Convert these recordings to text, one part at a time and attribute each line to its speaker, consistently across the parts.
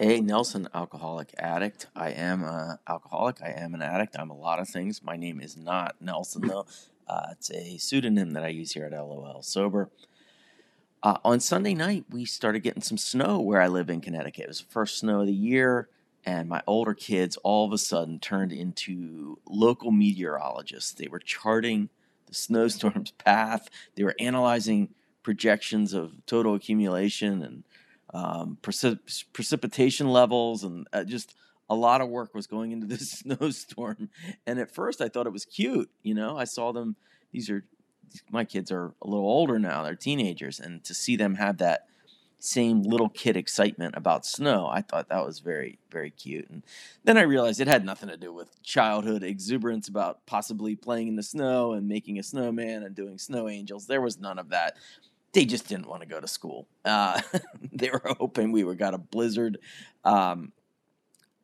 Speaker 1: Hey, Nelson, alcoholic addict. I am a alcoholic. I am an addict. I'm a lot of things. My name is not Nelson though. Uh, it's a pseudonym that I use here at LOL Sober. Uh, on Sunday night, we started getting some snow where I live in Connecticut. It was the first snow of the year, and my older kids all of a sudden turned into local meteorologists. They were charting the snowstorm's path. They were analyzing projections of total accumulation and um, precip- precipitation levels, and uh, just a lot of work was going into this snowstorm. And at first, I thought it was cute. You know, I saw them. These are my kids are a little older now; they're teenagers, and to see them have that same little kid excitement about snow, I thought that was very, very cute. And then I realized it had nothing to do with childhood exuberance about possibly playing in the snow and making a snowman and doing snow angels. There was none of that they just didn't want to go to school. Uh, they were hoping we were got a blizzard. Um,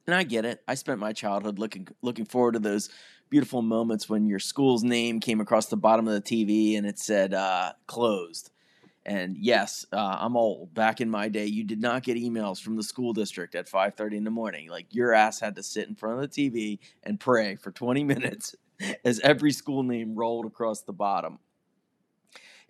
Speaker 1: and I get it. I spent my childhood looking looking forward to those beautiful moments when your school's name came across the bottom of the TV and it said uh, closed. And yes, uh, I'm old. Back in my day, you did not get emails from the school district at 5:30 in the morning. Like your ass had to sit in front of the TV and pray for 20 minutes as every school name rolled across the bottom.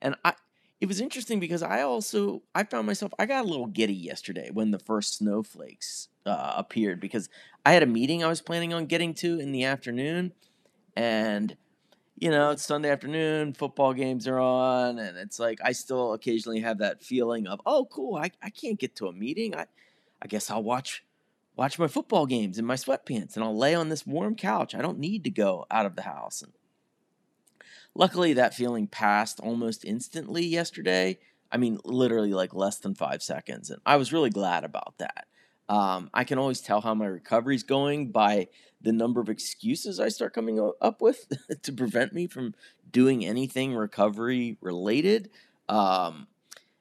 Speaker 1: And I, it was interesting because I also I found myself I got a little giddy yesterday when the first snowflakes uh, appeared because I had a meeting I was planning on getting to in the afternoon, and you know it's Sunday afternoon, football games are on, and it's like I still occasionally have that feeling of oh cool I, I can't get to a meeting. I I guess I'll watch watch my football games in my sweatpants and I'll lay on this warm couch. I don't need to go out of the house. and Luckily, that feeling passed almost instantly yesterday. I mean, literally like less than five seconds. And I was really glad about that. Um, I can always tell how my recovery's going by the number of excuses I start coming up with to prevent me from doing anything recovery related. Um,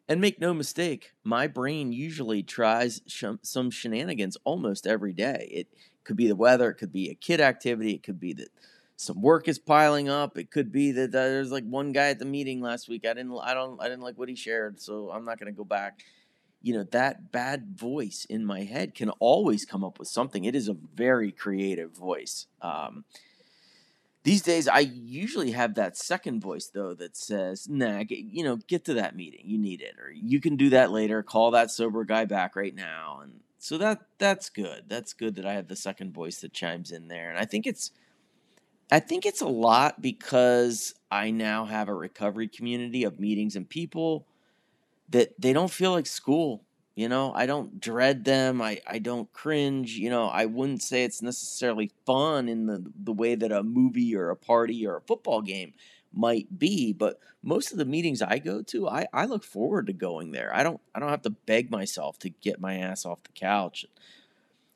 Speaker 1: and make no mistake, my brain usually tries sh- some shenanigans almost every day. It could be the weather, it could be a kid activity, it could be that some work is piling up. It could be that there's like one guy at the meeting last week. I didn't, I don't, I didn't like what he shared, so I'm not going to go back. You know, that bad voice in my head can always come up with something. It is a very creative voice. Um, these days, I usually have that second voice though that says, "Nah, get, you know, get to that meeting. You need it, or you can do that later. Call that sober guy back right now." And so that that's good. That's good that I have the second voice that chimes in there, and I think it's I think it's a lot because I now have a recovery community of meetings and people that they don't feel like school. You know, I don't dread them. I, I don't cringe. You know, I wouldn't say it's necessarily fun in the, the way that a movie or a party or a football game might be, but most of the meetings I go to, I, I look forward to going there. I don't I don't have to beg myself to get my ass off the couch.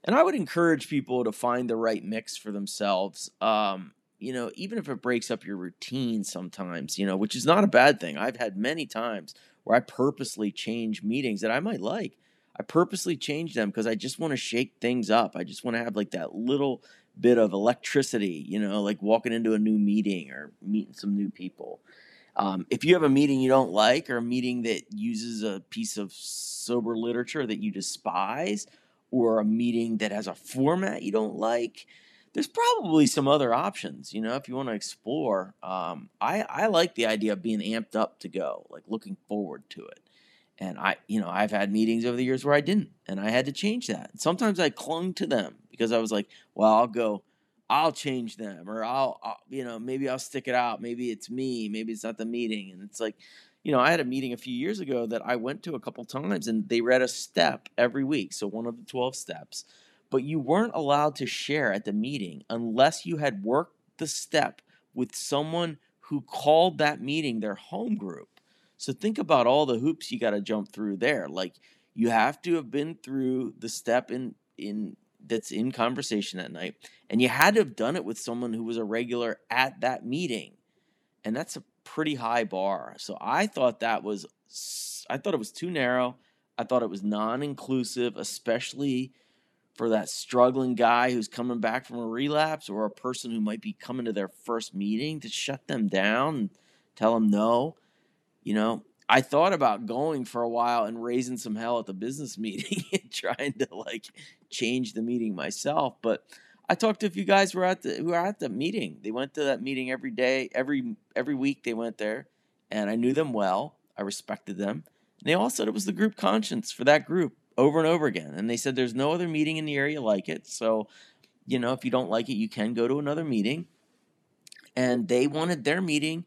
Speaker 1: And I would encourage people to find the right mix for themselves. Um, you know, even if it breaks up your routine sometimes, you know, which is not a bad thing. I've had many times where I purposely change meetings that I might like. I purposely change them because I just want to shake things up. I just want to have like that little bit of electricity, you know, like walking into a new meeting or meeting some new people. Um, if you have a meeting you don't like or a meeting that uses a piece of sober literature that you despise or a meeting that has a format you don't like, there's probably some other options, you know, if you want to explore. Um, I, I like the idea of being amped up to go, like looking forward to it. And I, you know, I've had meetings over the years where I didn't, and I had to change that. Sometimes I clung to them because I was like, well, I'll go, I'll change them, or I'll, I'll, you know, maybe I'll stick it out. Maybe it's me. Maybe it's not the meeting. And it's like, you know, I had a meeting a few years ago that I went to a couple times, and they read a step every week. So one of the 12 steps but you weren't allowed to share at the meeting unless you had worked the step with someone who called that meeting their home group. So think about all the hoops you got to jump through there. Like you have to have been through the step in in that's in conversation at night and you had to have done it with someone who was a regular at that meeting. And that's a pretty high bar. So I thought that was I thought it was too narrow. I thought it was non-inclusive, especially for that struggling guy who's coming back from a relapse or a person who might be coming to their first meeting to shut them down and tell them no. You know, I thought about going for a while and raising some hell at the business meeting and trying to like change the meeting myself. But I talked to a few guys who were at the who were at the meeting. They went to that meeting every day, every every week they went there, and I knew them well. I respected them. And they all said it was the group conscience for that group over and over again. And they said there's no other meeting in the area like it. So, you know, if you don't like it, you can go to another meeting. And they wanted their meeting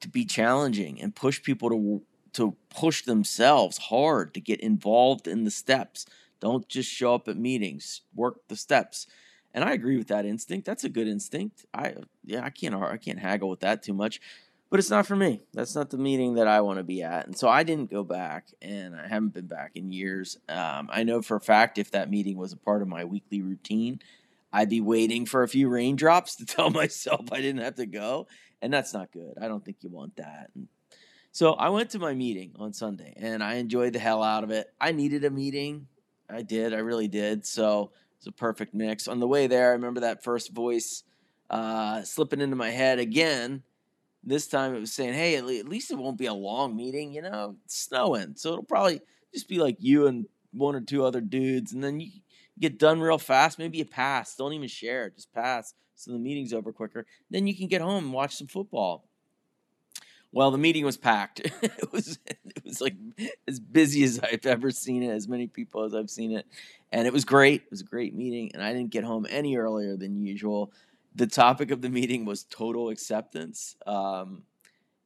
Speaker 1: to be challenging and push people to to push themselves hard to get involved in the steps. Don't just show up at meetings. Work the steps. And I agree with that instinct. That's a good instinct. I yeah, I can't I can't haggle with that too much. But it's not for me. That's not the meeting that I want to be at. And so I didn't go back, and I haven't been back in years. Um, I know for a fact if that meeting was a part of my weekly routine, I'd be waiting for a few raindrops to tell myself I didn't have to go. And that's not good. I don't think you want that. And so I went to my meeting on Sunday and I enjoyed the hell out of it. I needed a meeting. I did. I really did. So it's a perfect mix. On the way there, I remember that first voice uh, slipping into my head again. This time it was saying, hey, at least it won't be a long meeting. You know, it's snowing. So it'll probably just be like you and one or two other dudes. And then you get done real fast. Maybe you pass. Don't even share. Just pass. So the meeting's over quicker. Then you can get home and watch some football. Well, the meeting was packed. it was it was like as busy as I've ever seen it, as many people as I've seen it, and it was great. It was a great meeting, and I didn't get home any earlier than usual. The topic of the meeting was total acceptance, um,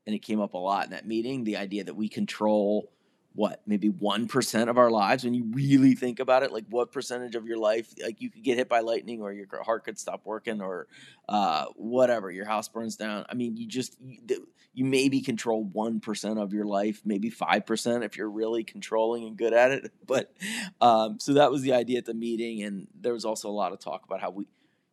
Speaker 1: and it came up a lot in that meeting. The idea that we control what maybe 1% of our lives when you really think about it like what percentage of your life like you could get hit by lightning or your heart could stop working or uh, whatever your house burns down i mean you just you, maybe control 1% of your life maybe 5% if you're really controlling and good at it but um, so that was the idea at the meeting and there was also a lot of talk about how we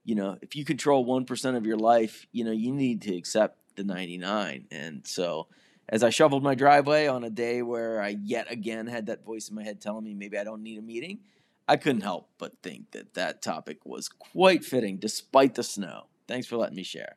Speaker 1: you know if you control 1% of your life you know you need to accept the 99 and so as I shoveled my driveway on a day where I yet again had that voice in my head telling me maybe I don't need a meeting, I couldn't help but think that that topic was quite fitting despite the snow. Thanks for letting me share.